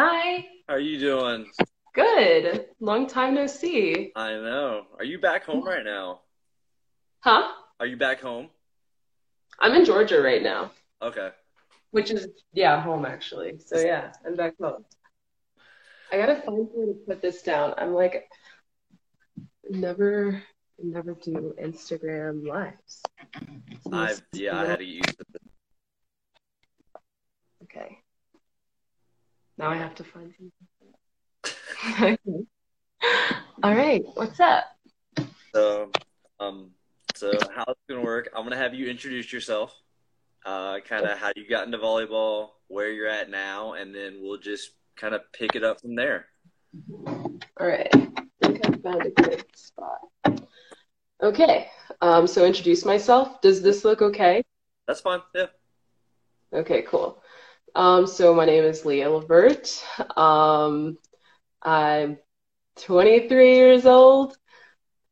Hi. How are you doing? Good. Long time no see. I know. Are you back home right now? Huh? Are you back home? I'm in Georgia right now, Okay. which is, yeah, home actually. So yeah, I'm back home. I gotta find where to put this down. I'm like, never, never do Instagram lives. I've yeah, I had to use it. Okay. Now I have to find something. All right. What's up? So, um, so how it's gonna work? I'm gonna have you introduce yourself, uh, kind of how you got into volleyball, where you're at now, and then we'll just kind of pick it up from there. All right. I think I found a good spot. Okay. Um, so introduce myself. Does this look okay? That's fine. Yeah. Okay, cool. Um, so my name is Leah Levert. Um, I'm 23 years old.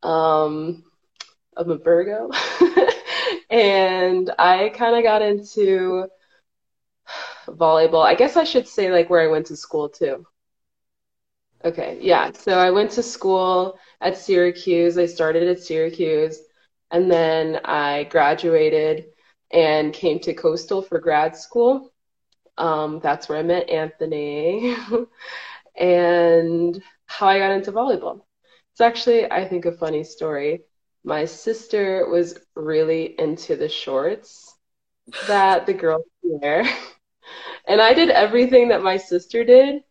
Um, I'm a Virgo. and I kind of got into volleyball. I guess I should say like where I went to school too. Okay, yeah. So I went to school at Syracuse. I started at Syracuse, and then I graduated and came to Coastal for grad school. Um, that's where I met Anthony, and how I got into volleyball. It's actually, I think, a funny story. My sister was really into the shorts that the girls wear, and I did everything that my sister did.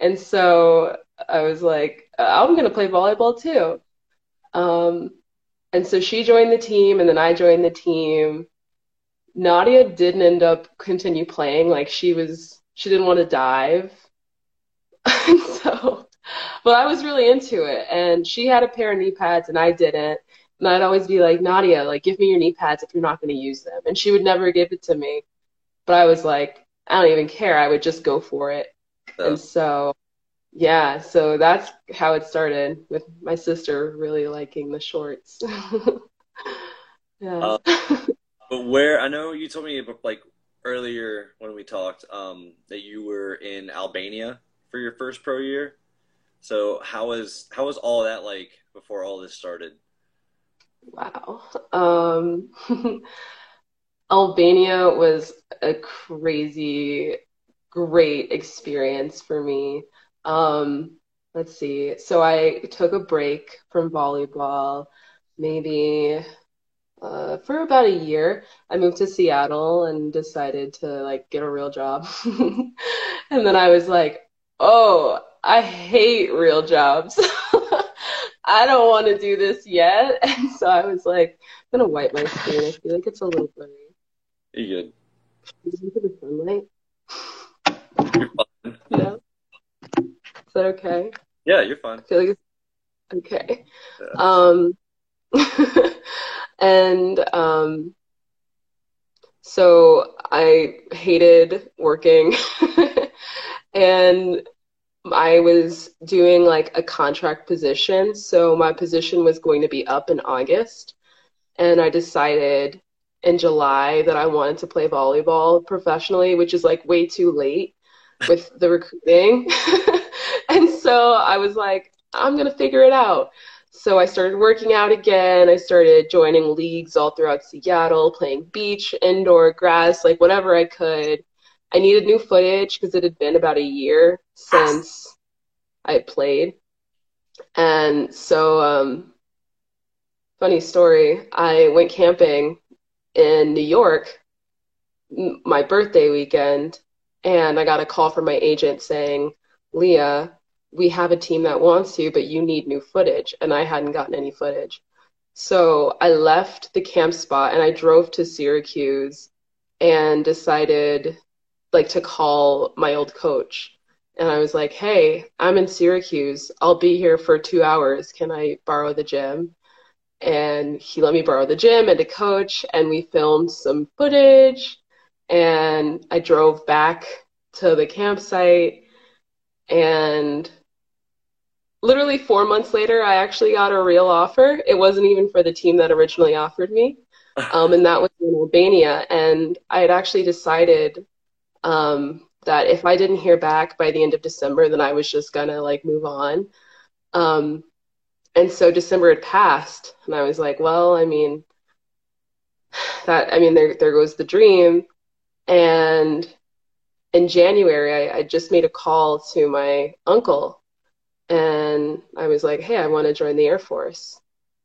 And so I was like, I'm gonna play volleyball too. Um, and so she joined the team, and then I joined the team. Nadia didn't end up continue playing. Like she was, she didn't want to dive. And so, but I was really into it. And she had a pair of knee pads, and I didn't. And I'd always be like, Nadia, like, give me your knee pads if you're not going to use them. And she would never give it to me. But I was like, I don't even care. I would just go for it. So, And so, yeah, so that's how it started with my sister really liking the shorts. Yeah. uh, but where I know you told me like earlier when we talked, um, that you were in Albania for your first pro year. So how was how was all that like before all this started? Wow. Um, Albania was a crazy, great experience for me. Um, let's see. So I took a break from volleyball, maybe uh, for about a year. I moved to Seattle and decided to like get a real job. And then I was like, oh, I hate real jobs. I don't want to do this yet. And so I was like, I'm gonna wipe my screen. I feel like it's a little blurry. You good? The sunlight. You're fine. No? Is that okay? Yeah, you're fine. I feel like it's okay. Yeah. Um, and um, so I hated working, and I was doing like a contract position. So my position was going to be up in August, and I decided in July that I wanted to play volleyball professionally, which is like way too late with the recruiting. And so I was like, I'm gonna figure it out. So I started working out again. I started joining leagues all throughout Seattle, playing beach, indoor, grass, like whatever I could. I needed new footage because it had been about a year since I played. And so, um, funny story, I went camping in New York my birthday weekend, and I got a call from my agent saying, Leah, we have a team that wants you, but you need new footage. And I hadn't gotten any footage. So I left the camp spot and I drove to Syracuse and decided like to call my old coach. And I was like, hey, I'm in Syracuse. I'll be here for two hours. Can I borrow the gym? And he let me borrow the gym and a coach, and we filmed some footage. And I drove back to the campsite and literally four months later, I actually got a real offer. It wasn't even for the team that originally offered me, um, and that was in Albania. And I had actually decided um, that if I didn't hear back by the end of December, then I was just gonna like move on. Um, and so December had passed, and I was like, well, I mean, that I mean, there there goes the dream. And in January, I, I just made a call to my uncle, and I was like, hey, I want to join the Air Force.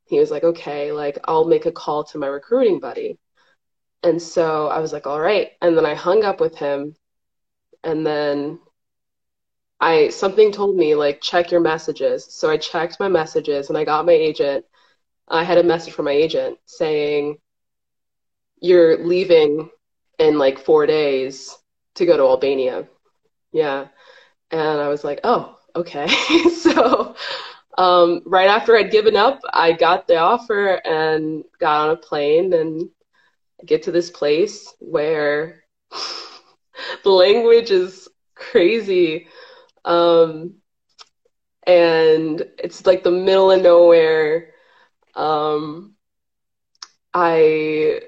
He was like, okay, like I'll make a call to my recruiting buddy. And so I was like, all right. And then I hung up with him. And then I something told me like check your messages. So I checked my messages and I got my agent. I had a message from my agent saying you're leaving in like 4 days to go to Albania. Yeah. And I was like, "Oh, okay." so um, right after I'd given up, I got the offer and got on a plane and get to this place where the language is crazy. Um, and it's like the middle of nowhere. Um, I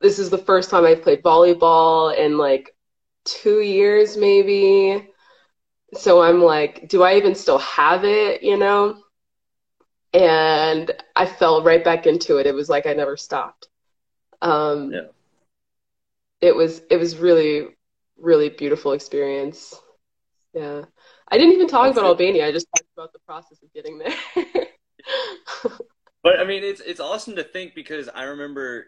this is the first time I've played volleyball in like two years, maybe. So I'm like, do I even still have it? You know? And I fell right back into it. It was like I never stopped. Um, yeah. It was it was really really beautiful experience. Yeah. I didn't even talk That's about it. Albania. I just talked about the process of getting there. but I mean, it's it's awesome to think because I remember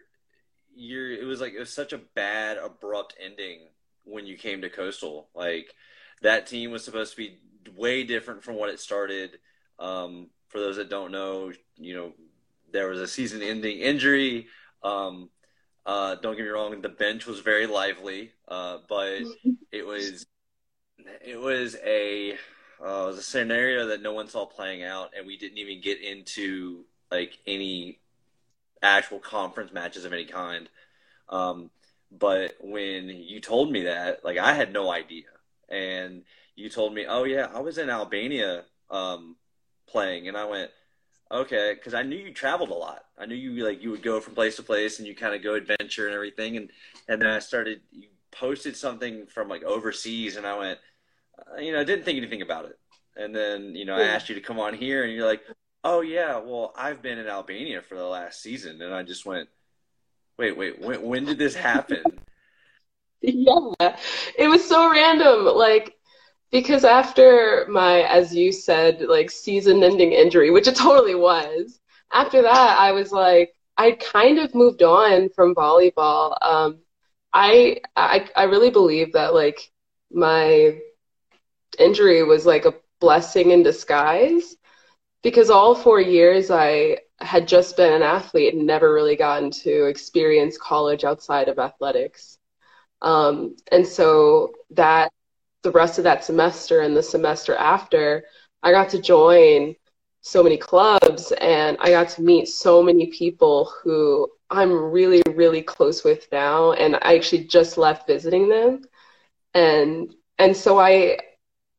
you're. It was like it was such a bad, abrupt ending when you came to Coastal. Like that team was supposed to be way different from what it started. Um, for those that don't know, you know, there was a season-ending injury. Um, uh, don't get me wrong, the bench was very lively, uh, but it was it was a uh, it was a scenario that no one saw playing out, and we didn't even get into like any actual conference matches of any kind. Um, but when you told me that, like I had no idea, and you told me, "Oh yeah, I was in Albania um, playing," and I went, Okay, because I knew you traveled a lot. I knew you like you would go from place to place and you kind of go adventure and everything. And and then I started. You posted something from like overseas, and I went, uh, you know, I didn't think anything about it. And then you know, I asked you to come on here, and you're like, oh yeah, well, I've been in Albania for the last season, and I just went, wait, wait, when, when did this happen? yeah, it was so random. Like because after my, as you said, like season ending injury, which it totally was, after that, I was like, I kind of moved on from volleyball. Um, I, I, I really believe that like my injury was like a blessing in disguise because all four years I had just been an athlete and never really gotten to experience college outside of athletics. Um, and so that the rest of that semester and the semester after, I got to join so many clubs and I got to meet so many people who I'm really, really close with now. And I actually just left visiting them. And and so I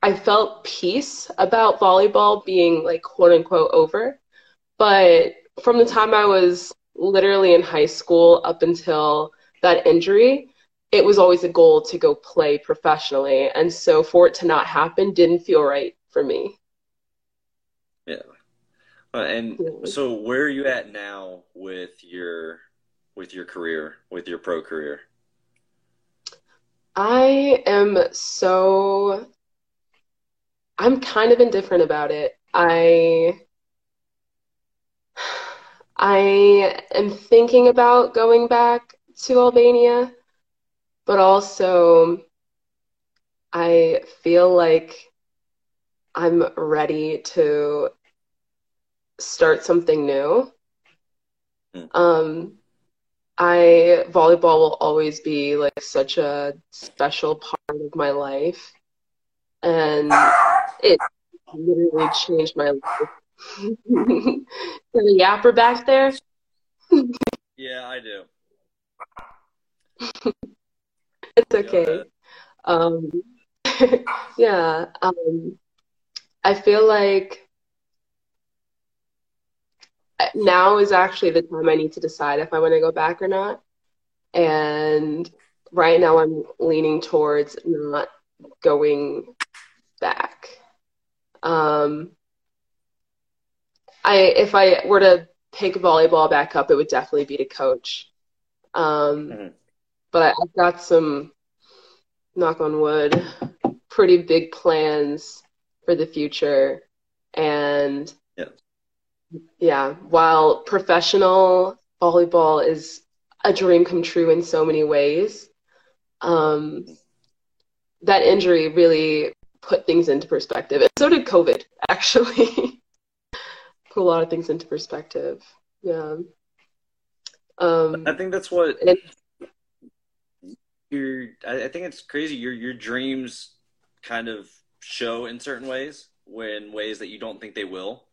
I felt peace about volleyball being like quote unquote over. But from the time I was literally in high school up until that injury, it was always a goal to go play professionally. And so for it to not happen didn't feel right for me. Yeah. Uh, and yeah. so where are you at now with your with your career, with your pro career? I am so I'm kind of indifferent about it. I I am thinking about going back to Albania but also I feel like I'm ready to start something new. Mm. Um, I volleyball will always be like such a special part of my life, and it literally changed my life. the yapper back there? yeah, I do. it's okay. Um, yeah. Um, I feel like now is actually the time I need to decide if I want to go back or not. And right now I'm leaning towards not going back. Um, I if I were to pick volleyball back up, it would definitely be to coach. Um, mm-hmm. But I've got some, knock on wood, pretty big plans for the future. And yeah, yeah while professional volleyball is a dream come true in so many ways, um, that injury really put things into perspective. And so did COVID, actually. put a lot of things into perspective. Yeah. Um, I think that's what your. I think it's crazy. Your your dreams kind of show in certain ways, when ways that you don't think they will,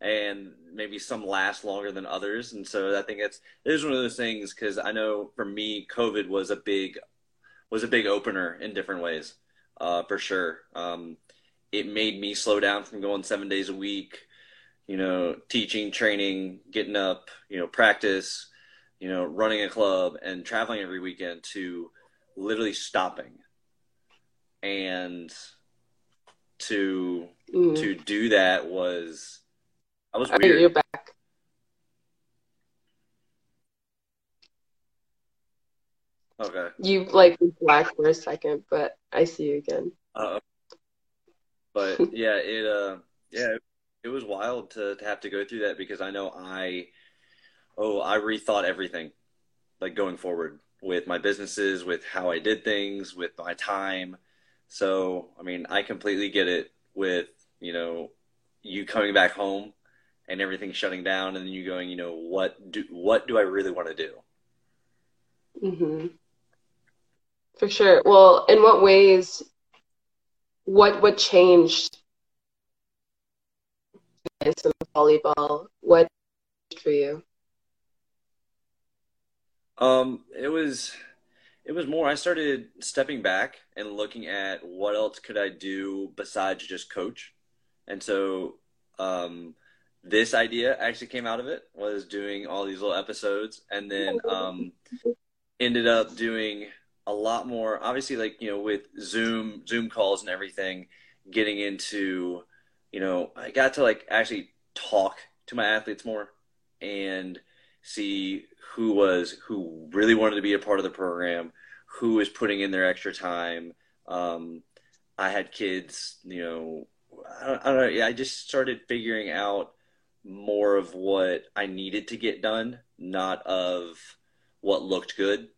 and maybe some last longer than others. And so I think it's it is one of those things because I know for me, COVID was a big was a big opener in different ways, uh, for sure. Um, it made me slow down from going seven days a week you know, teaching, training, getting up, you know, practice, you know, running a club and traveling every weekend to literally stopping. And to mm. to do that was I was weird. You're back. Okay. You like black for a second, but I see you again. Uh, but yeah, it uh yeah, it was wild to, to have to go through that because I know I oh I rethought everything like going forward with my businesses, with how I did things, with my time. So I mean I completely get it with you know you coming back home and everything shutting down and then you going you know what do what do I really want to do. Mhm. For sure. Well, in what ways what what changed some volleyball. What for you? Um, it was it was more I started stepping back and looking at what else could I do besides just coach. And so um, this idea actually came out of it was doing all these little episodes and then um, ended up doing a lot more obviously like you know with zoom zoom calls and everything getting into you know, I got to like actually talk to my athletes more and see who was who really wanted to be a part of the program, who was putting in their extra time. Um, I had kids, you know, I don't, I don't know. Yeah, I just started figuring out more of what I needed to get done, not of what looked good,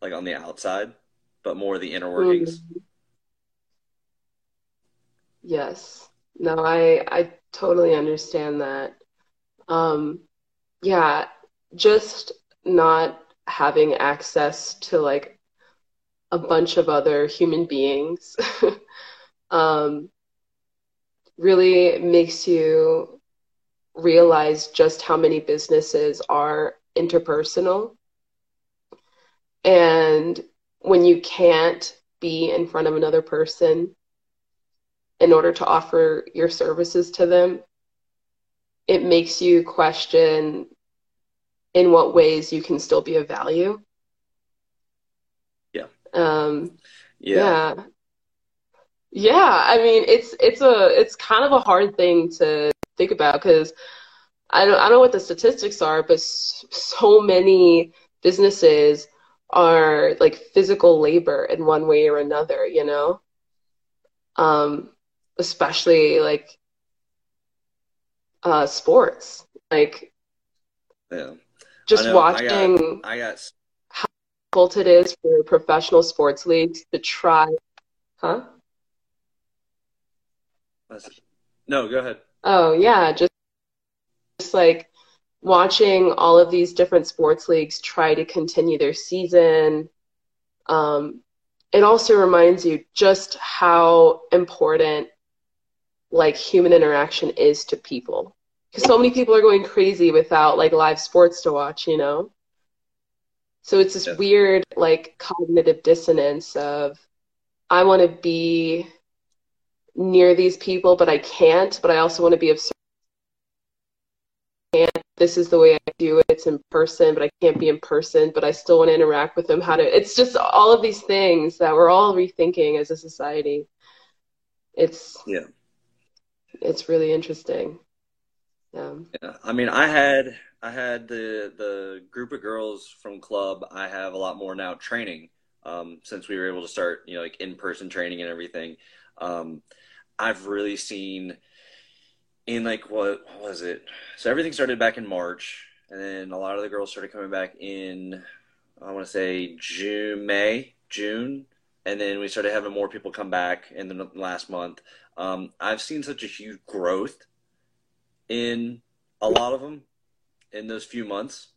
like on the outside, but more the inner workings. Mm-hmm. Yes. No, I I totally understand that. Um, yeah, just not having access to like a bunch of other human beings um, really makes you realize just how many businesses are interpersonal. And when you can't be in front of another person in order to offer your services to them, it makes you question in what ways you can still be of value. Yeah. Um, yeah. yeah. Yeah, I mean it's it's a it's kind of a hard thing to think about because I don't I don't know what the statistics are, but so many businesses are like physical labor in one way or another, you know. Um, especially like uh, sports. Like, yeah. Just watching I got, I got how difficult it is for professional sports leagues to try. Huh? No, go ahead. Oh yeah, just just like watching all of these different sports leagues try to continue their season. Um, it also reminds you just how important like human interaction is to people because so many people are going crazy without like live sports to watch you know so it's this yeah. weird like cognitive dissonance of i want to be near these people but i can't but i also want to be of and this this is the way I do it. It's in person, but I can't be in person, but I still want to interact with them. How to, it's just all of these things that we're all rethinking as a society. It's, yeah, it's really interesting. Yeah. I mean, I had, I had the, the group of girls from club. I have a lot more now training, um, since we were able to start, you know, like in-person training and everything. Um, I've really seen, in like what, what was it? So everything started back in March, and then a lot of the girls started coming back in. I want to say June, May, June, and then we started having more people come back in the last month. Um, I've seen such a huge growth in a lot of them in those few months,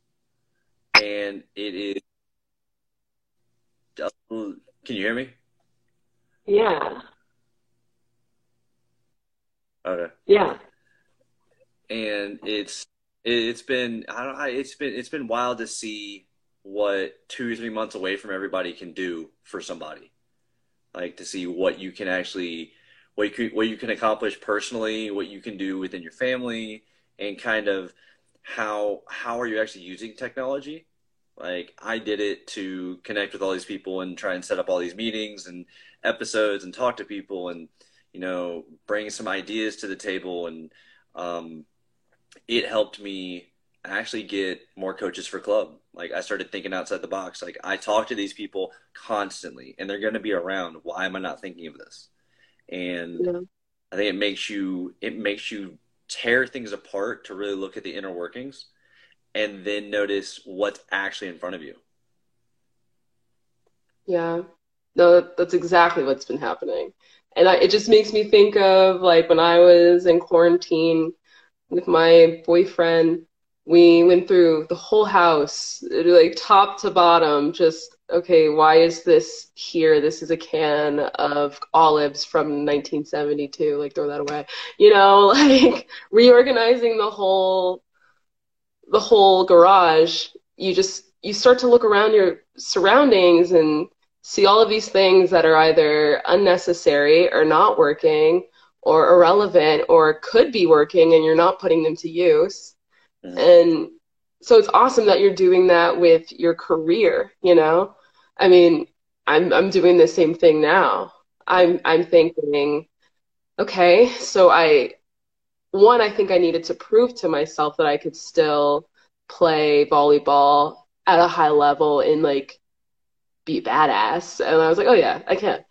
and it is. Can you hear me? Yeah. Okay. Yeah and it's it's been I don't know, it's been it's been wild to see what two or three months away from everybody can do for somebody, like to see what you can actually what you can, what you can accomplish personally, what you can do within your family, and kind of how how are you actually using technology. Like I did it to connect with all these people and try and set up all these meetings and episodes and talk to people and you know bring some ideas to the table and um, it helped me actually get more coaches for club. Like I started thinking outside the box. Like I talk to these people constantly and they're going to be around. Why am I not thinking of this? And yeah. I think it makes you it makes you tear things apart to really look at the inner workings and then notice what's actually in front of you. Yeah. No, that's exactly what's been happening. And I, it just makes me think of like when I was in quarantine with my boyfriend. We went through the whole house, like top to bottom, just okay, why is this here? This is a can of olives from 1972. Like, throw that away. You know, like reorganizing the whole, the whole garage. You just, you start to look around your surroundings and see all of these things that are either unnecessary or not working or irrelevant or could be working and you're not putting them to use. Mm-hmm. And so it's awesome that you're doing that with your career, you know? I mean, I'm I'm doing the same thing now. I'm I'm thinking, okay, so I one, I think I needed to prove to myself that I could still play volleyball at a high level and like be badass. And I was like, oh yeah, I can.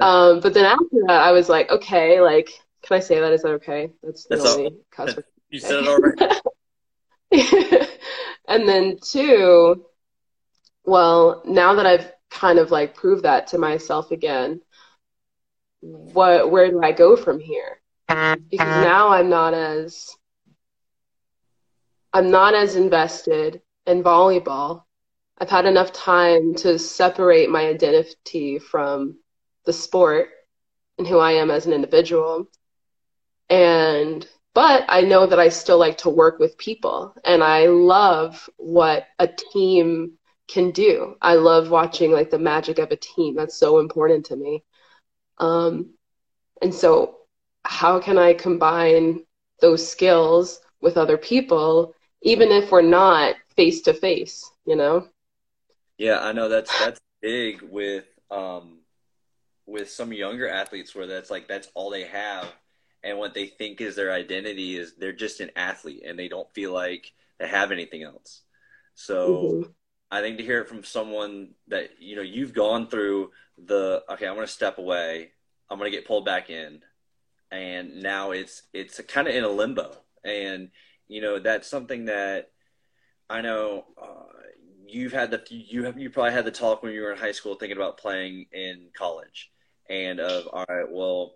Um, but then after that, I was like, okay, like, can I say that? Is that okay? That's the only all, You said it already. and then two, well, now that I've kind of like proved that to myself again, what where do I go from here? Because now I'm not as I'm not as invested in volleyball. I've had enough time to separate my identity from the sport and who I am as an individual. And but I know that I still like to work with people and I love what a team can do. I love watching like the magic of a team. That's so important to me. Um, and so how can I combine those skills with other people even if we're not face to face, you know? Yeah, I know that's that's big with um with some younger athletes where that's like that's all they have and what they think is their identity is they're just an athlete and they don't feel like they have anything else. So mm-hmm. I think to hear it from someone that you know you've gone through the okay, I'm going to step away, I'm going to get pulled back in, and now it's it's kind of in a limbo, and you know that's something that I know uh, you've had the you have you probably had the talk when you were in high school thinking about playing in college, and of all right, well,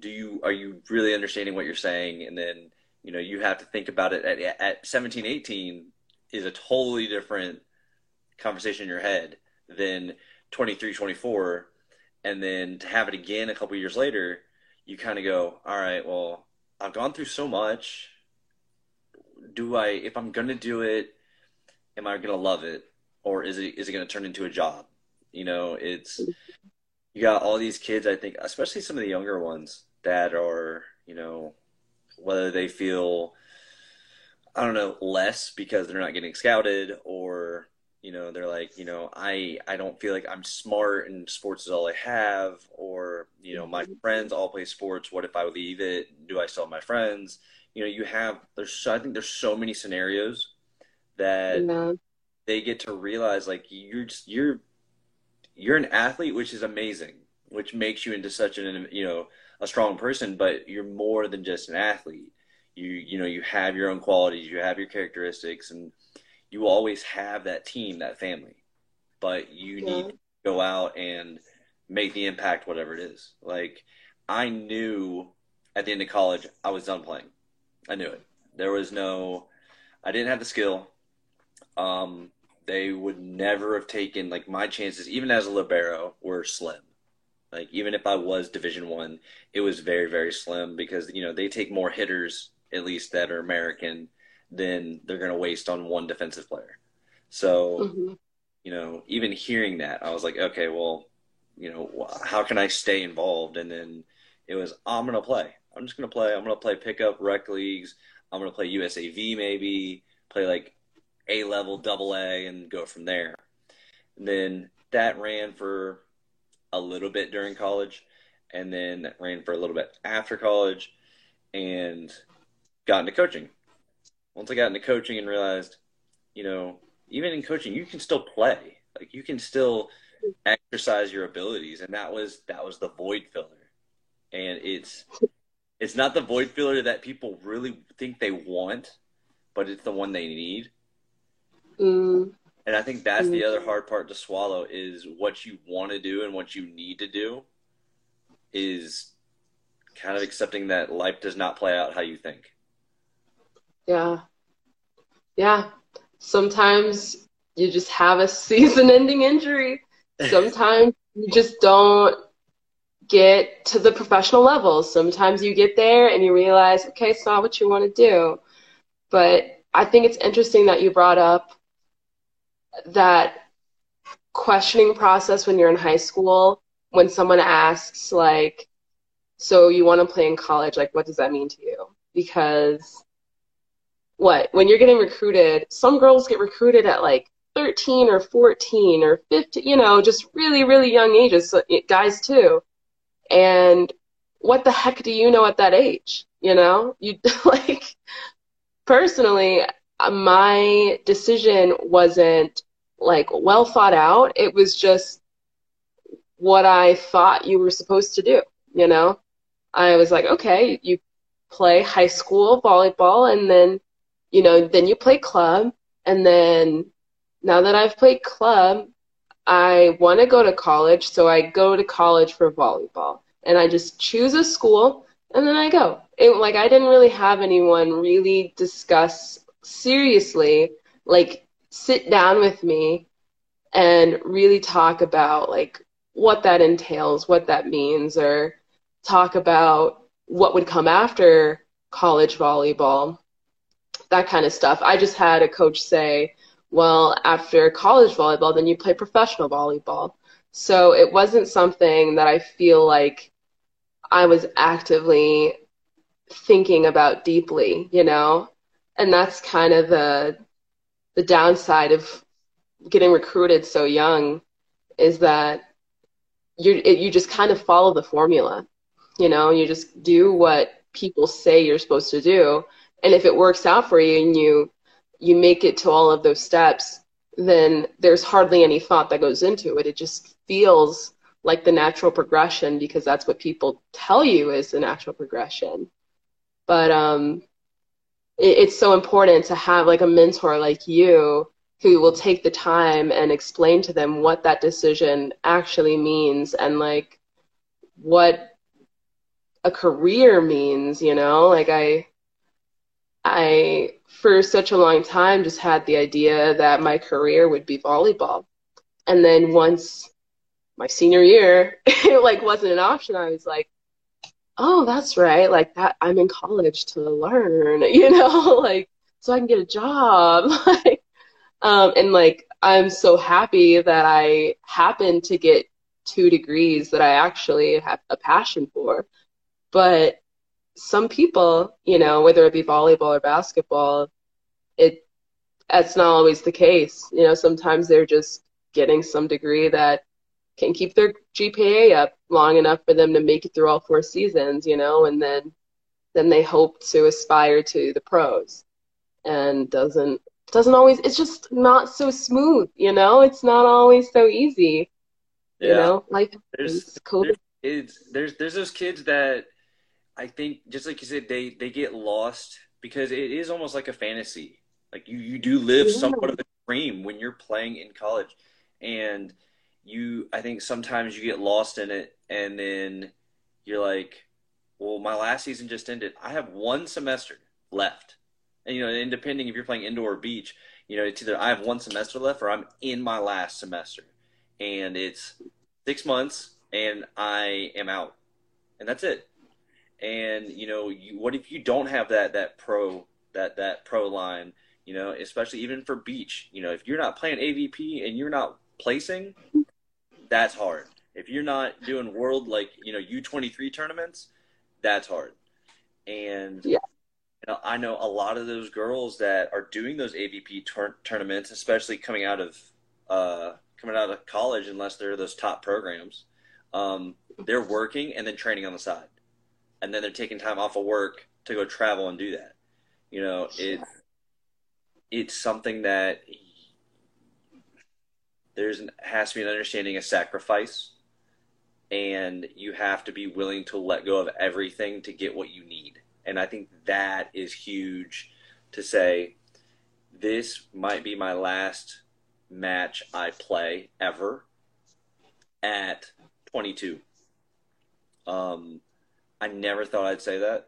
do you are you really understanding what you're saying? And then you know you have to think about it at at 17, 18 is a totally different conversation in your head than 23, 24, and then to have it again a couple years later, you kind of go, all right, well, I've gone through so much. Do I, if I'm gonna do it, am I gonna love it, or is it is it gonna turn into a job? You know, it's you got all these kids, I think, especially some of the younger ones that are, you know, whether they feel, I don't know, less because they're not getting scouted or you know they're like you know i i don't feel like i'm smart and sports is all i have or you know my mm-hmm. friends all play sports what if i leave it do i still have my friends you know you have there's i think there's so many scenarios that yeah. they get to realize like you're just you're you're an athlete which is amazing which makes you into such an you know a strong person but you're more than just an athlete you you know you have your own qualities you have your characteristics and you will always have that team, that family, but you yeah. need to go out and make the impact, whatever it is. Like I knew at the end of college, I was done playing. I knew it. There was no, I didn't have the skill. Um, they would never have taken like my chances, even as a libero, were slim. Like even if I was Division One, it was very very slim because you know they take more hitters at least that are American then they're going to waste on one defensive player. So, mm-hmm. you know, even hearing that, I was like, okay, well, you know, how can I stay involved? And then it was, I'm going to play. I'm just going to play. I'm going to play pickup rec leagues. I'm going to play USAV maybe, play like A level, double A, and go from there. And then that ran for a little bit during college, and then that ran for a little bit after college, and got into coaching once I got into coaching and realized, you know, even in coaching, you can still play. Like you can still exercise your abilities, and that was that was the void filler. And it's it's not the void filler that people really think they want, but it's the one they need. Mm. And I think that's mm. the other hard part to swallow is what you want to do and what you need to do is kind of accepting that life does not play out how you think. Yeah. Yeah. Sometimes you just have a season ending injury. Sometimes you just don't get to the professional level. Sometimes you get there and you realize, okay, it's not what you want to do. But I think it's interesting that you brought up that questioning process when you're in high school when someone asks like so you want to play in college like what does that mean to you because what when you're getting recruited some girls get recruited at like 13 or 14 or 15 you know just really really young ages guys too. And what the heck do you know at that age you know? You like personally uh, my decision wasn't like well thought out. It was just what i thought you were supposed to do you know? I was like okay you play high school volleyball and then you know, then you play club. And then now that I've played club, I want to go to college. So I go to college for volleyball. And I just choose a school and then I go. It, like, I didn't really have anyone really discuss seriously, like, sit down with me and really talk about, like, what that entails, what that means, or talk about what would come after college volleyball that kind of stuff. I just had a coach say, well, after college volleyball, then you play professional volleyball. So it wasn't something that I feel like I was actively thinking about deeply, you know? And that's kind of the the downside of getting recruited so young is that you you just kind of follow the formula. You know, you just do what people say you're supposed to do and if it works out for you and you you make it to all of those steps then there's hardly any thought that goes into it. It just feels like the natural progression because that's what people tell you is the natural progression. But um it, it's so important to have like a mentor like you who will take the time and explain to them what that decision actually means and like what a career means you know? Like i I, for such a long time, just had the idea that my career would be volleyball. And then once my senior year, it like wasn't an option. I was like, oh, that's right. Like that, I'm in college to learn, you know, like so I can get a job. like, um, and like I'm so happy that I happened to get two degrees that I actually have a passion for. But some people, you know, whether it be volleyball or basketball, it that's not always the case. You know, sometimes they're just getting some degree that can keep their GPA up long enough for them to make it through all four seasons, you know, and then then they hope to aspire to the pros. And doesn't doesn't always it's just not so smooth, you know? It's not always so easy. Yeah. You know, like there's, COVID. There's, there's there's those kids that I think just like you said, they they get lost because it is almost like a fantasy. Like you you do live yeah. somewhat of a dream when you're playing in college. And you I think sometimes you get lost in it and then you're like, well, my last season just ended. I have one semester left. And you know, and depending if you're playing indoor or beach, you know, it's either I have one semester left or I'm in my last semester. And it's six months and I am out. And that's it. And, you know, you, what if you don't have that that pro that that pro line, you know, especially even for beach, you know, if you're not playing AVP and you're not placing, that's hard. If you're not doing world like you know U23 tournaments, that's hard. And yeah. You know, I know a lot of those girls that are doing those AVP tur- tournaments, especially coming out of uh, coming out of college, unless they're those top programs. Um, they're working and then training on the side, and then they're taking time off of work to go travel and do that. You know, it it's something that there's an, has to be an understanding of sacrifice and you have to be willing to let go of everything to get what you need and i think that is huge to say this might be my last match i play ever at 22 um i never thought i'd say that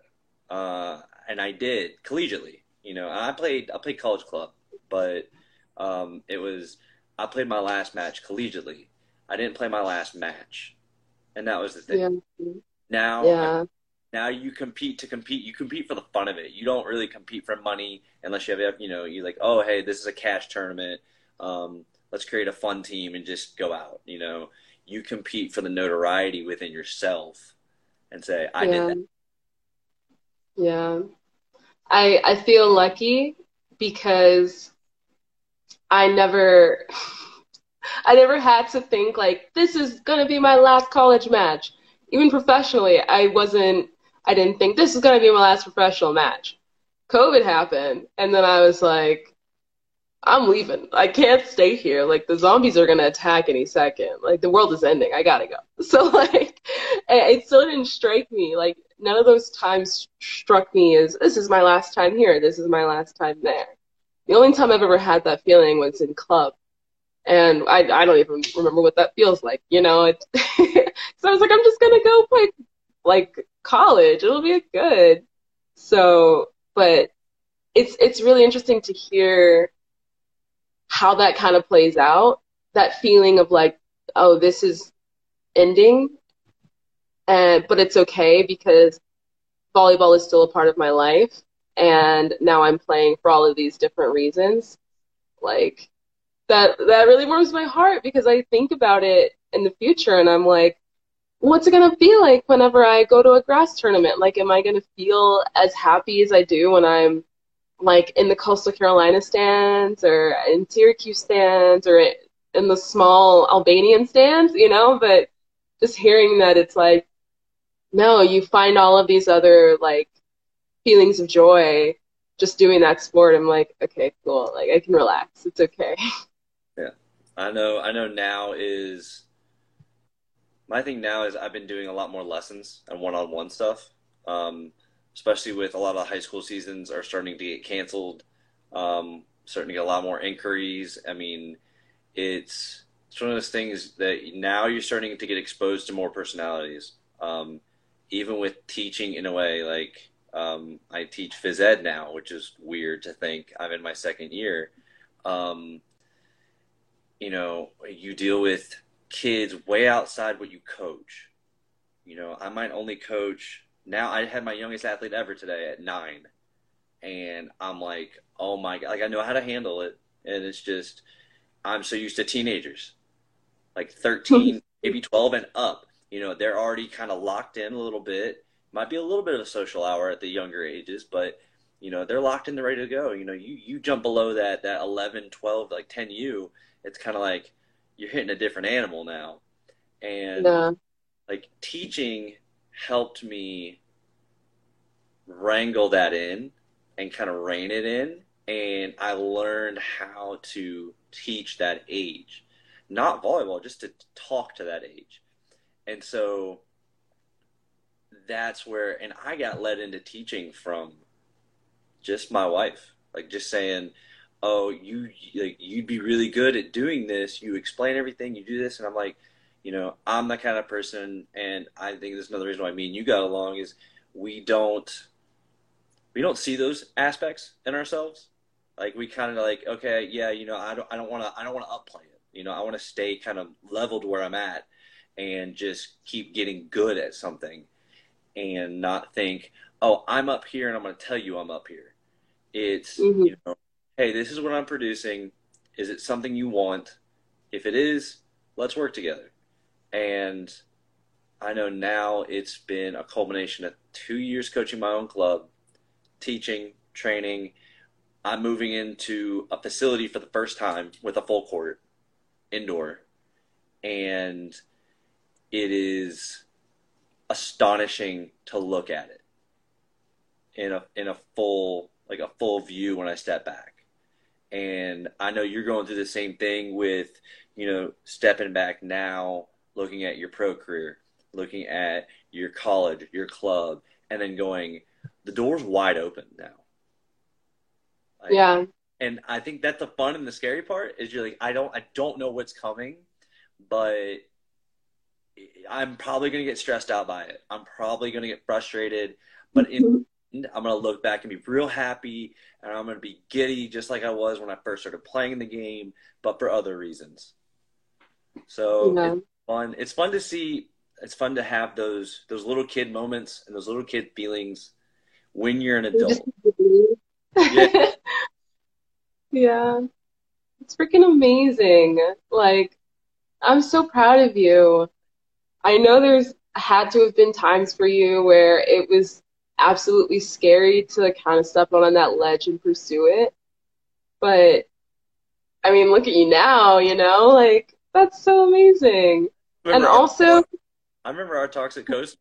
uh and i did collegiately you know i played i played college club but um it was I played my last match collegiately. I didn't play my last match, and that was the thing. Yeah. Now, yeah. now you compete to compete. You compete for the fun of it. You don't really compete for money unless you have, you know, you like, oh, hey, this is a cash tournament. Um, let's create a fun team and just go out. You know, you compete for the notoriety within yourself and say, I yeah. did that. Yeah, I I feel lucky because I never I never had to think like this is gonna be my last college match. Even professionally, I wasn't I didn't think this is gonna be my last professional match. COVID happened and then I was like, I'm leaving. I can't stay here. Like the zombies are gonna attack any second. Like the world is ending. I gotta go. So like it still didn't strike me. Like none of those times struck me as this is my last time here, this is my last time there. The only time I've ever had that feeling was in club. And I, I don't even remember what that feels like, you know. It, so I was like, I'm just gonna go play like college. It'll be good. So, but it's it's really interesting to hear how that kind of plays out. That feeling of like, oh, this is ending, and but it's okay because volleyball is still a part of my life and now I'm playing for all of these different reasons. Like that that really warms my heart because I think about it in the future and I'm like, what's it gonna feel like whenever I go to a grass tournament? Like am I gonna feel as happy as I do when I'm like in the coastal Carolina stands or in Syracuse stands or in the small Albanian stands, you know, but just hearing that it's like no, you find all of these other like feelings of joy just doing that sport. I'm like, okay, cool. Like I can relax. It's okay. Yeah. I know I know now is my thing now is I've been doing a lot more lessons and one on one stuff. Um, especially with a lot of high school seasons are starting to get canceled. Um, starting to get a lot more inquiries. I mean, it's it's one of those things that now you're starting to get exposed to more personalities. Um, even with teaching in a way, like um, I teach phys ed now, which is weird to think I'm in my second year. Um, you know, you deal with kids way outside what you coach. You know, I might only coach now. I had my youngest athlete ever today at nine, and I'm like, oh my god, like I know how to handle it, and it's just I'm so used to teenagers, like 13, maybe 12 and up. You know, they're already kind of locked in a little bit might be a little bit of a social hour at the younger ages, but you know, they're locked in, they're ready to go. You know, you you jump below that that 11, 12, like 10U, it's kind of like you're hitting a different animal now. And yeah. like teaching helped me wrangle that in and kind of rein it in and I learned how to teach that age. Not volleyball, just to talk to that age. And so that's where and I got led into teaching from just my wife. Like just saying, "Oh, you like you'd be really good at doing this. You explain everything, you do this." And I'm like, you know, I'm that kind of person and I think this is another reason why me and you got along is we don't we don't see those aspects in ourselves. Like we kind of like, okay, yeah, you know, I don't, I don't want to, I don't want to upplay it. You know, I want to stay kind of leveled where I'm at and just keep getting good at something and not think, oh, I'm up here and I'm going to tell you I'm up here. It's, mm-hmm. you know, hey, this is what I'm producing. Is it something you want? If it is, let's work together. And I know now it's been a culmination of two years coaching my own club, teaching, training. I'm moving into a facility for the first time with a full court indoor. And it is astonishing to look at it in a in a full like a full view when I step back. And I know you're going through the same thing with, you know, stepping back now, looking at your pro career, looking at your college, your club, and then going, the door's wide open now. Like, yeah. And I think that's the fun and the scary part is you're like, I don't, I don't know what's coming, but I'm probably going to get stressed out by it. I'm probably going to get frustrated, but in, mm-hmm. I'm going to look back and be real happy, and I'm going to be giddy just like I was when I first started playing the game, but for other reasons. So yeah. Fun. It's fun to see. It's fun to have those those little kid moments and those little kid feelings when you're an adult. yeah. yeah. It's freaking amazing. Like, I'm so proud of you. I know there's had to have been times for you where it was absolutely scary to kind of step on that ledge and pursue it. But I mean, look at you now, you know, like that's so amazing. And also, I remember our talks at Coast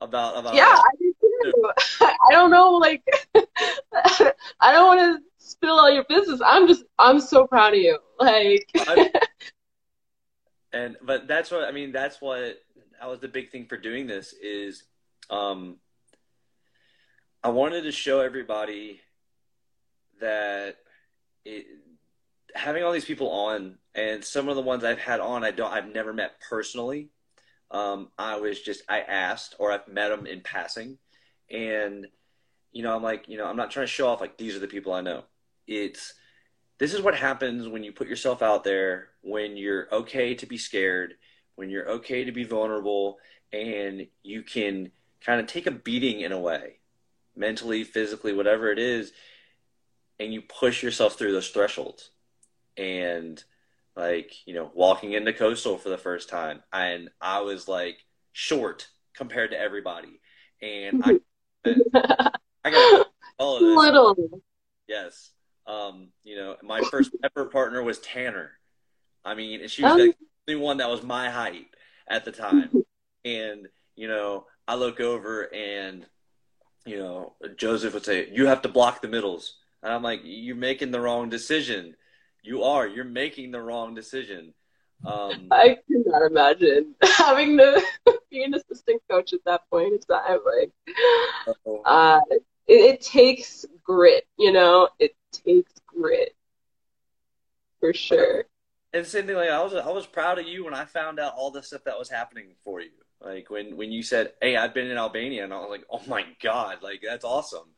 about about yeah, I do too. I don't know, like I don't want to spill all your business. I'm just I'm so proud of you, like. and but that's what I mean. That's what that was the big thing for doing this is, um, I wanted to show everybody that it, having all these people on, and some of the ones I've had on, I don't, I've never met personally um, I was just I asked or I've met them in passing, and you know I'm like you know I'm not trying to show off like these are the people I know. It's this is what happens when you put yourself out there when you're okay to be scared, when you're okay to be vulnerable, and you can kind of take a beating in a way, mentally, physically, whatever it is, and you push yourself through those thresholds. And like you know walking into coastal for the first time and i was like short compared to everybody. And i i got all of this. Little. Yes. Um you know my first pepper partner was tanner. I mean she was um, the only one that was my height at the time. And you know i look over and you know joseph would say you have to block the middles. And i'm like you're making the wrong decision you are. You're making the wrong decision. Um, I cannot imagine having to be an assistant coach at that point in time. Like, uh, it, it takes grit. You know, it takes grit for sure. And same thing. Like I was, I was proud of you when I found out all the stuff that was happening for you. Like when when you said, "Hey, I've been in Albania," and I was like, "Oh my god! Like that's awesome."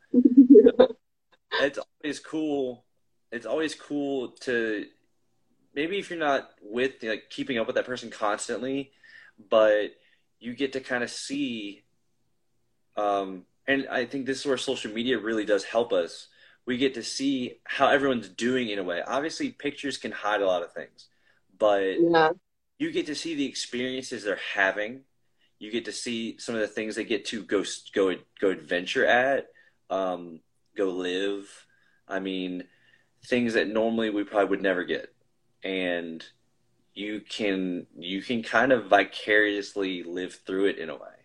it's always cool it's always cool to maybe if you're not with like keeping up with that person constantly, but you get to kind of see um and I think this is where social media really does help us. We get to see how everyone's doing in a way. Obviously, pictures can hide a lot of things, but yeah. you get to see the experiences they're having. You get to see some of the things they get to go go go adventure at. Um, go live. I mean, things that normally we probably would never get. And you can you can kind of vicariously live through it in a way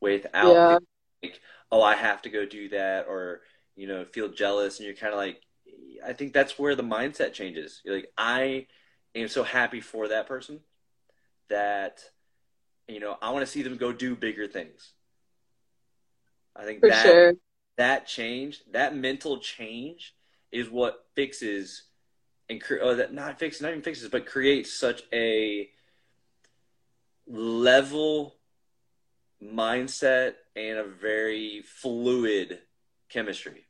without Yeah. like oh I have to go do that or you know feel jealous and you're kind of like I think that's where the mindset changes. You're like I am so happy for that person that you know I want to see them go do bigger things. I think For that sure. that change, that mental change, is what fixes and cre- oh, that not fixes, not even fixes, but creates such a level mindset and a very fluid chemistry.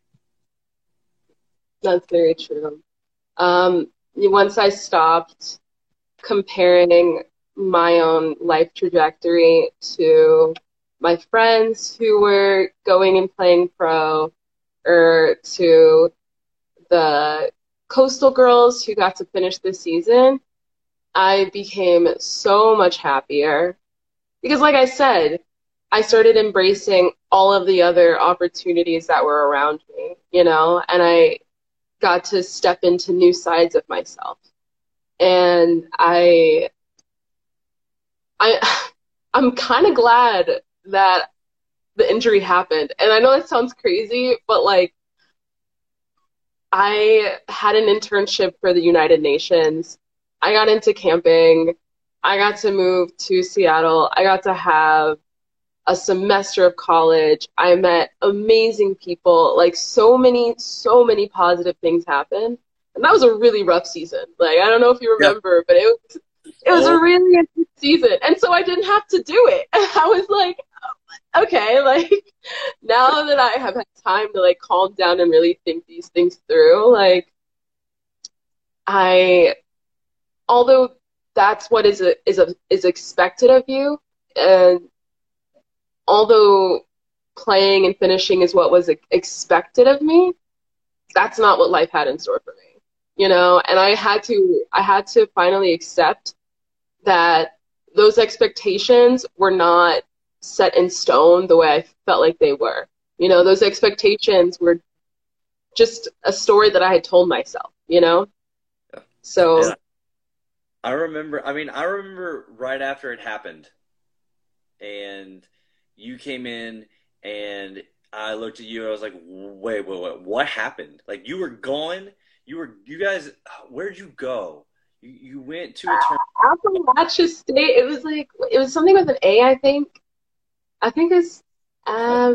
That's very true. Um, once I stopped comparing my own life trajectory to my friends who were going and playing pro, or to the coastal girls who got to finish the season, I became so much happier. Because, like I said, I started embracing all of the other opportunities that were around me, you know, and I got to step into new sides of myself. And I I I'm kind of glad that the injury happened. And I know that sounds crazy, but like I had an internship for the United Nations. I got into camping. I got to move to Seattle. I got to have a semester of college. I met amazing people. Like so many, so many positive things happened. And that was a really rough season. Like I don't know if you Yeah. remember, but it was it was a Oh, really intense season. And so I didn't have to do it. I was like, okay, like now that I have had time to like calm down and really think these things through, like I although that's what is a, is a, is expected of you, and although playing and finishing is what was expected of me, that's not what life had in store for me. You know, and I had to I had to finally accept that those expectations were not set in stone the way I felt like they were. You know, those expectations were just a story that I had told myself, you know? Yeah. So, I remember, I mean, I remember right after it happened, and you came in, and I looked at you, and I was like, wait, wait, wait, what happened? Like, you were gone. You were, you guys, where'd you go? You, you went to a tournament. Appalachia State, it was like, it was something with an A, I think. I think it's, uh.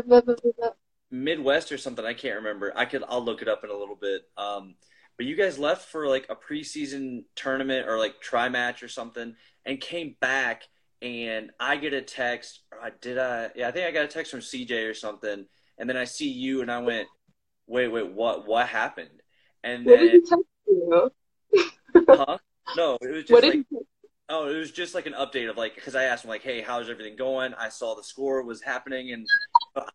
Midwest or something. I can't remember. I could. I'll look it up in a little bit. Um, but you guys left for like a preseason tournament or like try match or something, and came back. And I get a text. Or did I? Yeah, I think I got a text from CJ or something. And then I see you, and I went, "Wait, wait, what? What happened?" And What did then, he text you? huh? No, it was What just did like Oh, it was just like an update of like because I asked him like, "Hey, how's everything going?" I saw the score was happening, and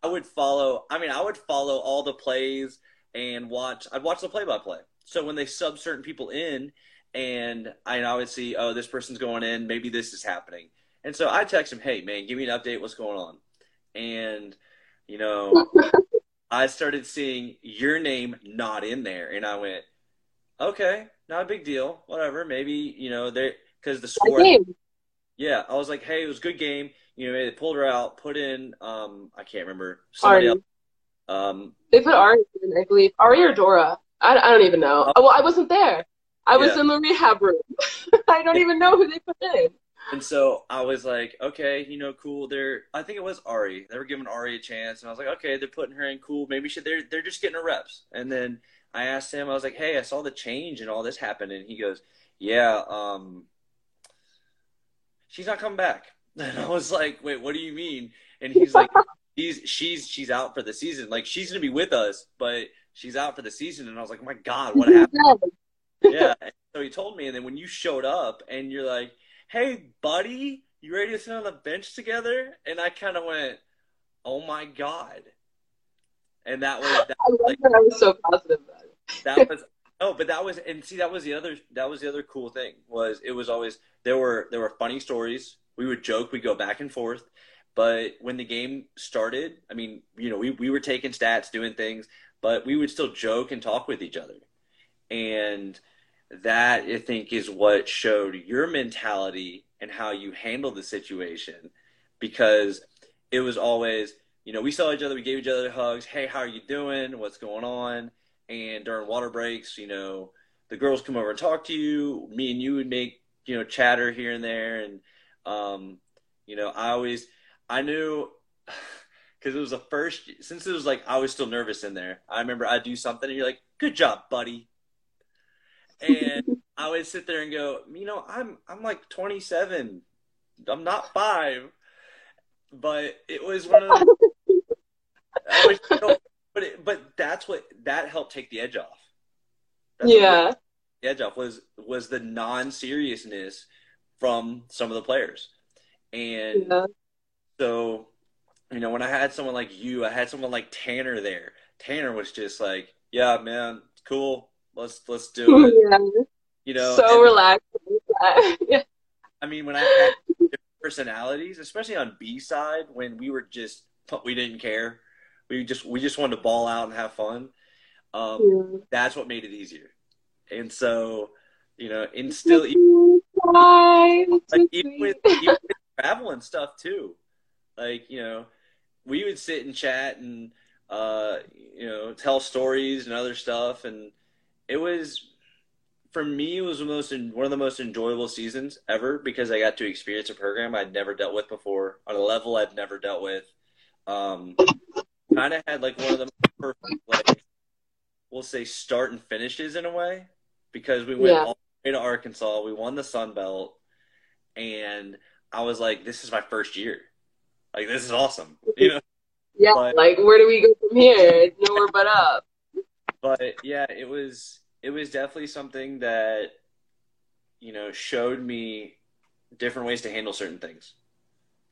I would follow. I mean, I would follow all the plays and watch. I'd watch the play-by-play. So when they sub certain people in, and I would see, oh, this person's going in. Maybe this is happening. And so I text him, "Hey, man, give me an update. What's going on?" And you know, I started seeing your name not in there, and I went, "Okay, not a big deal. Whatever. Maybe you know they because the score." game? Yeah, I was like, hey, it was a good game. You know, they pulled her out, put in, um, I can't remember somebody else. Ari. Um, They put Ari in, I believe. Ari or Dora? I, I don't even know. Oh, well, I wasn't there. I was Yeah. in the rehab room. I don't even know who they put in. and so I was like, okay, you know, cool. They're, I think it was Ari. They were giving Ari a chance, and I was like, okay, they're putting her in, cool. Maybe she, they're they're just getting her reps. And then I asked him, I was like, hey, I saw the change and all this happened, and he goes, yeah, um, she's not coming back. And I was like, wait, what do you mean? And he's like, he's she's she's out for the season. Like she's gonna be with us, but she's out for the season. And I was like, oh my god, what happened? yeah. And so he told me, and then when you showed up, and you're like, hey, buddy, you ready to sit on the bench together? And I kind of went, oh my god. And that was that was like that I was so positive that was no, but that was and see that was the other that was the other cool thing was it was always there were there were funny stories. We would joke, we'd go back and forth. But when the game started, I mean, you know, we, we were taking stats, doing things, but we would still joke and talk with each other. And that I think is what showed your mentality and how you handled the situation because it was always, you know, we saw each other, we gave each other hugs. Hey, how are you doing? What's going on? And during water breaks, you know, the girls come over and talk to you. Me and you would make, you know, chatter here and there. And, um, you know, I always, I knew because it was the first since it was like I was still nervous in there. I remember I'd do something and you're like, "Good job, buddy," and I would sit there and go, "You know, I'm I'm like 27. I'm not five, but it was one of was, you know, but it, but that's what that helped take the edge off. That's yeah, the edge off was was the non seriousness from some of the players, and yeah. so you know, when I had someone like you, I had someone like Tanner there. Tanner was just like, "Yeah, man, cool. Let's let's do it." Yeah. You know, so and, relaxed. yeah. I mean, when I had personalities, especially on B side, when we were just we didn't care, we just we just wanted to ball out and have fun. Um, yeah. That's what made it easier. And so, you know, and still, even, like, even with, even with travel and stuff too, like you know we would sit and chat and uh, you know tell stories and other stuff, and it was for me it was the most one of the most enjoyable seasons ever because I got to experience a program I'd never dealt with before on a level I'd never dealt with. Um, kind of had like one of the perfect like we'll say start and finishes in a way because we went yeah. all the way to Arkansas, we won the Sun Belt, and I was like, this is my first year. Like this is awesome, you know. Yeah, but, like where do we go from here? Nowhere but up. But yeah, it was it was definitely something that you know showed me different ways to handle certain things.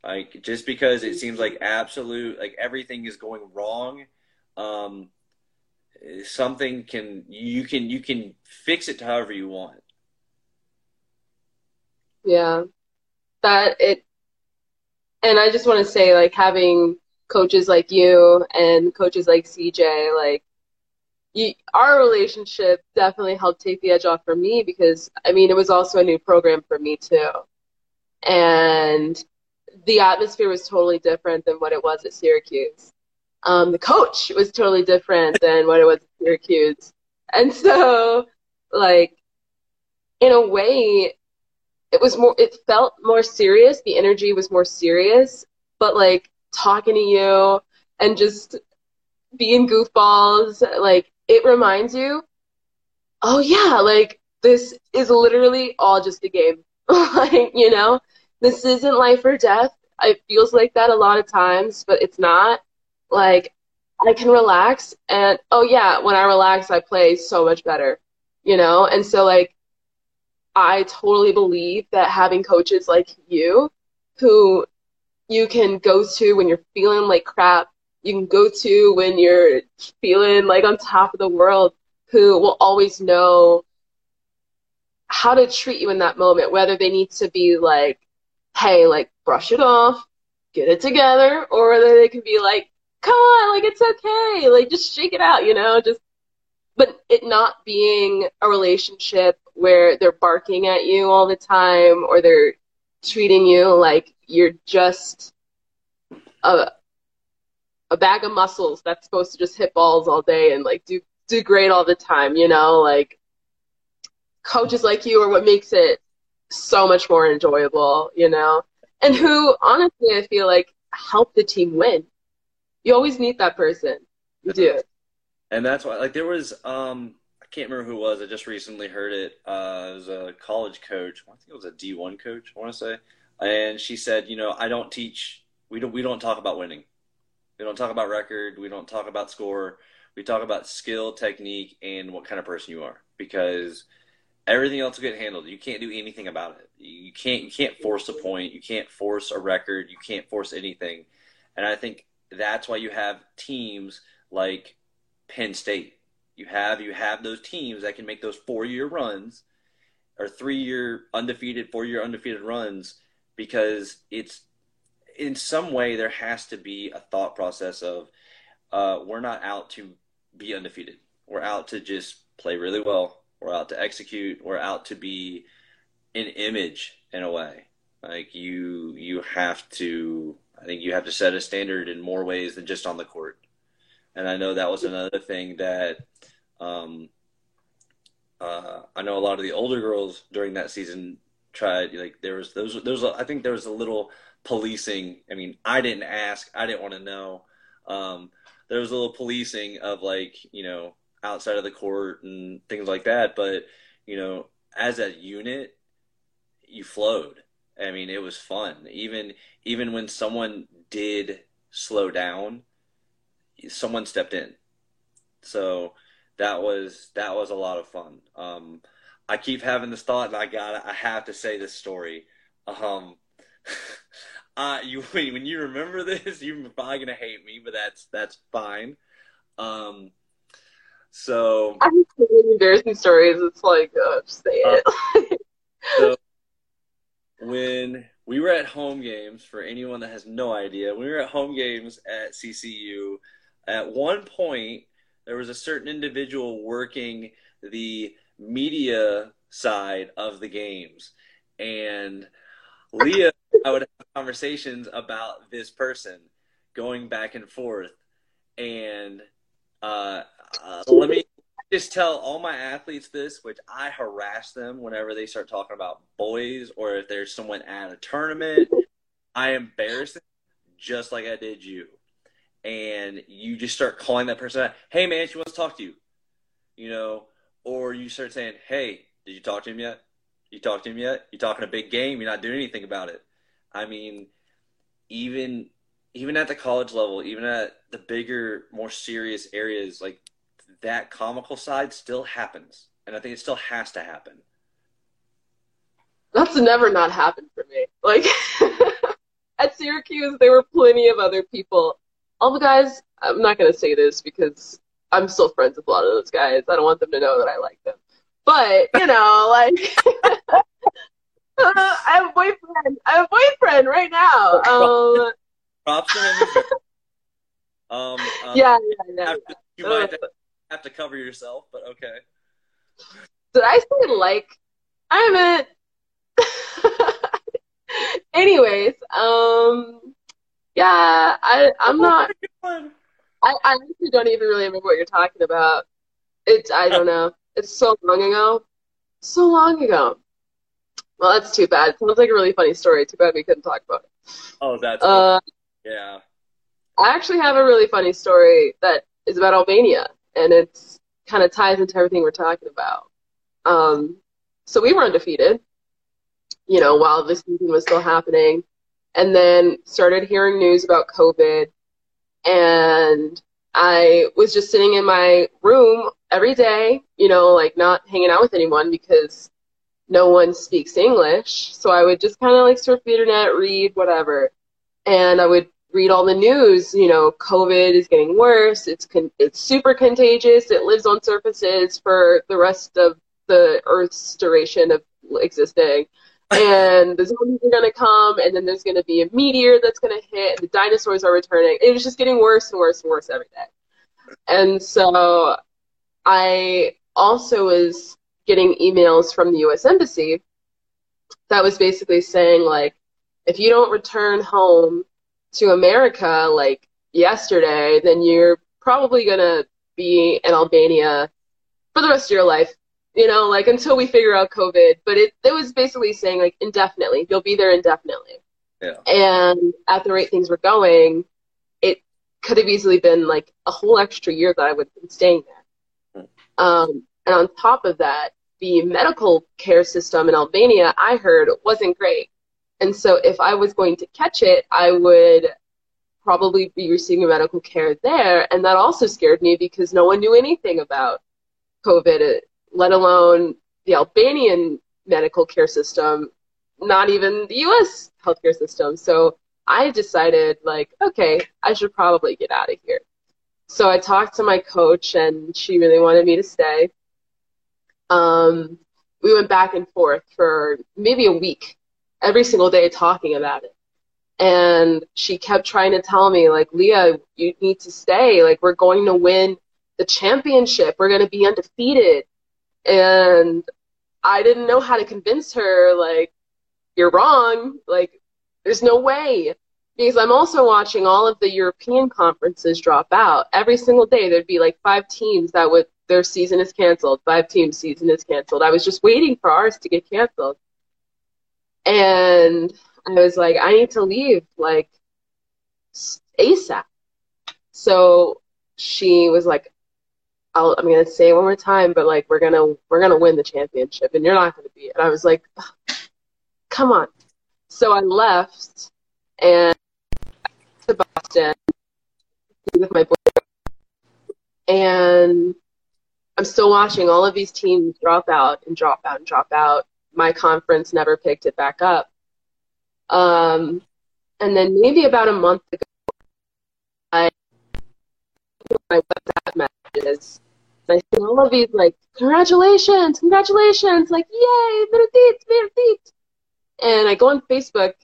Like just because it seems like absolute like everything is going wrong, um, something can you can you can fix it however you want. Yeah, that it and I just want to say, like, having coaches like you and coaches like CJ, like, you, our relationship definitely helped take the edge off for me because, I mean, it was also a new program for me, too. And the atmosphere was totally different than what it was at Syracuse. Um, the coach was totally different than what it was at Syracuse. And so, like, in a way, it was more it felt more serious the energy was more serious but like talking to you and just being goofballs like it reminds you oh yeah like this is literally all just a game like you know this isn't life or death. It feels like that a lot of times but it's not. Like i can relax and oh yeah when i relax i play so much better you know? And so like I totally believe that having coaches like you who you can go to when you're feeling like crap, you can go to when you're feeling like on top of the world, who will always know how to treat you in that moment, whether they need to be like, hey, like brush it off, get it together, or whether they can be like, come on, like it's okay, like just shake it out, you know, just but it not being a relationship where they're barking at you all the time or they're treating you like you're just a a bag of muscles that's supposed to just hit balls all day and like do do great all the time, you know, like coaches like you are what makes it so much more enjoyable, you know. And who honestly I feel like help the team win. You always need that person. You do and that's why like there was um I can't remember who it was. I just recently heard it. Uh, it was a college coach. I think it was a D one coach. I want to say, and she said, you know, I don't teach. We don't. We don't talk about winning. We don't talk about record. We don't talk about score. We talk about skill, technique, and what kind of person you are. Because everything else will get handled. You can't do anything about it. You can't. You can't force a point. You can't force a record. You can't force anything. And I think that's why you have teams like Penn State. You have you have those teams that can make those four year runs or three year undefeated, four year undefeated runs because it's in some way there has to be a thought process of uh, we're not out to be undefeated. We're out to just play really well. We're out to execute. We're out to be an image in a way. Like you, you have to. I think you have to set a standard in more ways than just on the court. And I know that was another thing that um, uh, I know a lot of the older girls during that season tried. Like there was those, there was. A, I think there was a little policing. I mean, I didn't ask. I didn't want to know. Um, there was a little policing of like you know outside of the court and things like that. But you know, as a unit, you flowed. I mean, it was fun. Even even when someone did slow down, someone stepped in. So that was that was a lot of fun. Um, I keep having this thought, and I got I have to say this story. Um, uh, you when you remember this, you're probably gonna hate me, but that's that's fine. Um, so I'm embarrassing stories. It's like, uh, just say it. Uh, so when we were at home games, for anyone that has no idea, we were at home games at CCU. At one point, there was a certain individual working the media side of the games, and Leah, I would have conversations about this person going back and forth, and uh, uh, let me just tell all my athletes this, which I harass them whenever they start talking about boys or if there's someone at a tournament. I embarrass them just like I did you. And you just start calling that person out, hey man, she wants to talk to you. You know, or you start saying, Hey, did you talk to him yet? You talked to him yet? You're talking a big game, you're not doing anything about it. I mean, even even at the college level, even at the bigger, more serious areas, like that comical side still happens, and I think it still has to happen. That's never not happened for me. Like at Syracuse, there were plenty of other people. All the guys. I'm not gonna say this because I'm still friends with a lot of those guys. I don't want them to know that I like them. But you know, like I have a boyfriend. I have a boyfriend right now. Um, Props to him. Um, um, yeah, yeah, yeah. You might have to cover yourself, but okay. Did I say like? I haven't. Anyways, um, yeah, I I'm oh not. I I actually don't even really remember what you're talking about. It's I don't know. It's so long ago. So long ago. Well, that's too bad. It sounds like a really funny story. Too bad we couldn't talk about it. Oh, that's uh, yeah. I actually have a really funny story that is about Albania, and it's kind of ties into everything we're talking about. Um, so we were undefeated, you know, while this season was still happening, and then started hearing news about COVID, and I was just sitting in my room every day, you know, like not hanging out with anyone because no one speaks English. So I would just kind of like surf the internet, read whatever, and I would read all the news. You know, COVID is getting worse. It's con- it's super contagious. It lives on surfaces for the rest of the Earth's duration of existing. And the zombies are gonna come, and then there's gonna be a meteor that's gonna hit, and the dinosaurs are returning. It was just getting worse and worse and worse every day. And so I also was getting emails from the U.S. Embassy that was basically saying like, if you don't return home to America like yesterday, then you're probably gonna be in Albania for the rest of your life. You know, like until we figure out COVID. But it it was basically saying like indefinitely. You'll be there indefinitely. Yeah. And at the rate things were going, it could have easily been like a whole extra year that I would have been staying there. Hmm. Um, and on top of that, the medical care system in Albania, I heard, wasn't great. And so if I was going to catch it, I would probably be receiving medical care there. And that also scared me because no one knew anything about COVID, let alone the Albanian medical care system, not even the US healthcare system. So I decided, like, okay, I should probably get out of here. So I talked to my coach, and she really wanted me to stay. Um, we went back and forth for maybe a week every single day talking about it. And she kept trying to tell me, like, Leah, you need to stay. Like, we're going to win the championship. We're going to be undefeated. And I didn't know how to convince her, like, you're wrong. Like, there's no way. Because I'm also watching all of the European conferences drop out. Every single day, there'd be like five teams that would, their season is canceled. Five teams' season is canceled. I was just waiting for ours to get canceled. And I was like, I need to leave, like, ASAP. So she was like, I'll, I'm gonna say it one more time, but like we're gonna we're gonna win the championship, and you're not gonna be. And I was like, come on. So I left and to Boston with my boyfriend, and I'm still watching all of these teams drop out and drop out and drop out. My conference never picked it back up. Um, and then maybe about a month ago, I my WhatsApp messages. I see all of these like, congratulations, congratulations, like, yay, Vertit, Vertit. And I go on Facebook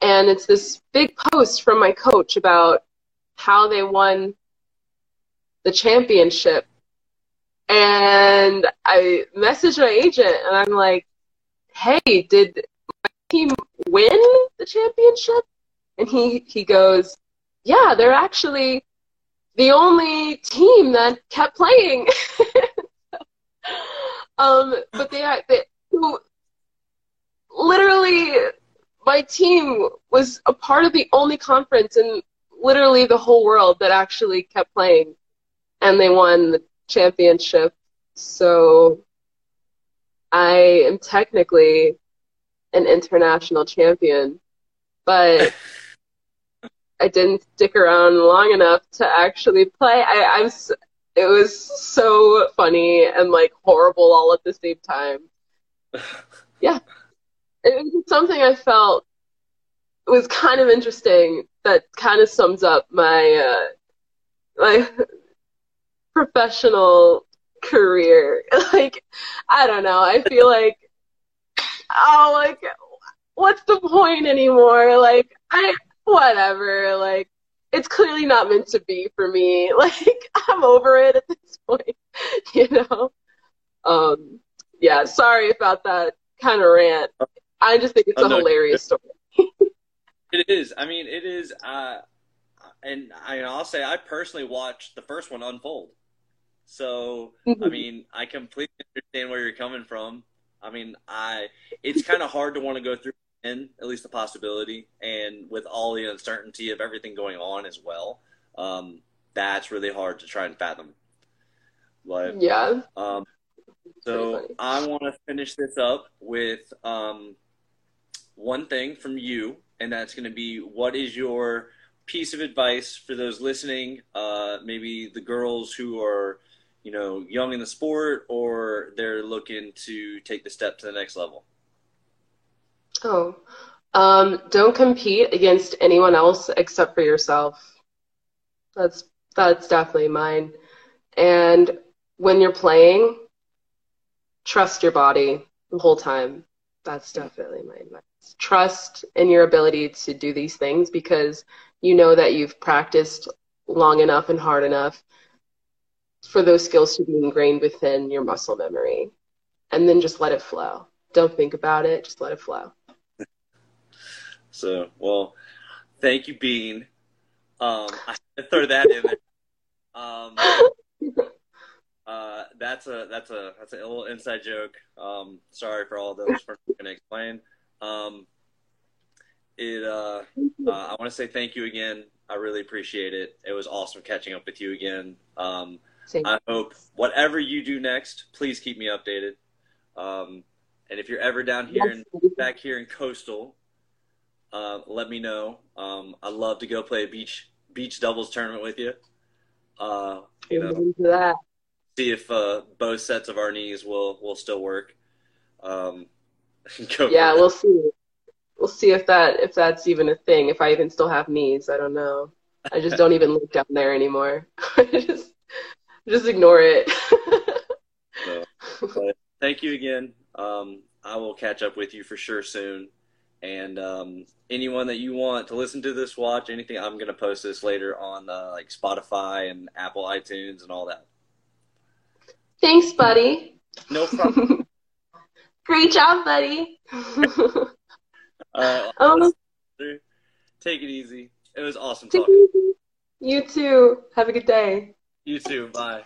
and it's this big post from my coach about how they won the championship. And I messaged my agent and I'm like, hey, did my team win the championship? And he, he goes, yeah, they're actually the only team that kept playing. um, but they, they who literally my team was a part of the only conference in literally the whole world that actually kept playing, and they won the championship. So I am technically an international champion, but I didn't stick around long enough to actually play. I, I'm. It was so funny and like horrible all at the same time. Yeah, it was something I felt was kind of interesting. That kind of sums up my uh, my professional career. Like, I don't know. I feel like, oh, like, what's the point anymore? Like, I whatever. Like, it's clearly not meant to be for me. Like, I'm over it at this point, you know? Um, yeah, sorry about that kind of rant. I just think it's oh, a no, hilarious story. it is. I mean, it is. Uh, and I, I'll say, I personally watched the first one unfold. So, mm-hmm. I mean, I completely understand where you're coming from. I mean, I it's kind of hard to want to go through in, at least the possibility. And with all the uncertainty of everything going on as well, um, that's really hard to try and fathom. But yeah. Um, so I want to finish this up with um, one thing from you, and that's going to be what is your piece of advice for those listening, uh, maybe the girls who are, you know, young in the sport or they're looking to take the step to the next level? Oh, um, don't compete against anyone else except for yourself. That's that's definitely mine. And when you're playing, trust your body the whole time. That's definitely my advice. Trust in your ability to do these things because you know that you've practiced long enough and hard enough for those skills to be ingrained within your muscle memory. And then just let it flow. Don't think about it, just let it flow. So, well, thank you, Bean. Um, I throw that in there. Um, uh, that's a that's a that's a little inside joke. Um, sorry for all those for going to explain. Um, it uh, uh, I want to say thank you again. I really appreciate it. It was awesome catching up with you again. Um, I hope whatever you do next, please keep me updated. Um, and if you're ever down here in, back here in coastal, uh, let me know. Um, I'd love to go play a beach beach doubles tournament with you. Uh, you know, that. See if uh, both sets of our knees will will still work. Um, yeah, we'll see. We'll see if that if that's even a thing. If I even still have knees, I don't know. I just don't even look down there anymore. just just ignore it. so, thank you again. Um, I will catch up with you for sure soon. And um, anyone that you want to listen to this, watch anything, I'm gonna post this later on uh, like Spotify and Apple iTunes and all that. Thanks, buddy. No problem. Great job, buddy. uh, um, take it easy. It was awesome take talking. You too. Have a good day. You too. Bye.